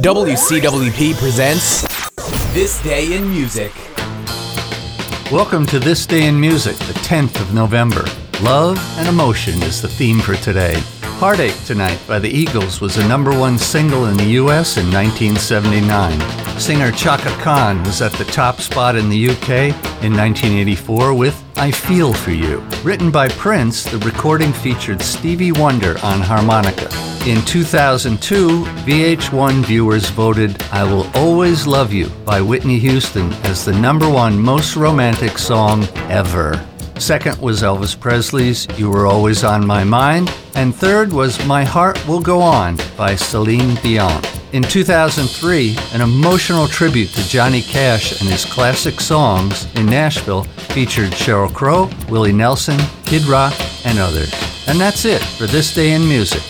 WCWP presents This Day in Music. Welcome to This Day in Music, the 10th of November. Love and emotion is the theme for today. Heartache Tonight by the Eagles was a number one single in the US in 1979. Singer Chaka Khan was at the top spot in the UK in 1984 with I Feel For You. Written by Prince, the recording featured Stevie Wonder on harmonica. In 2002, VH1 viewers voted I Will Always Love You by Whitney Houston as the number one most romantic song ever. Second was Elvis Presley's You Were Always on My Mind. And third was My Heart Will Go On by Celine Dion. In 2003, an emotional tribute to Johnny Cash and his classic songs in Nashville featured Sheryl Crow, Willie Nelson, Kid Rock, and others. And that's it for this day in music.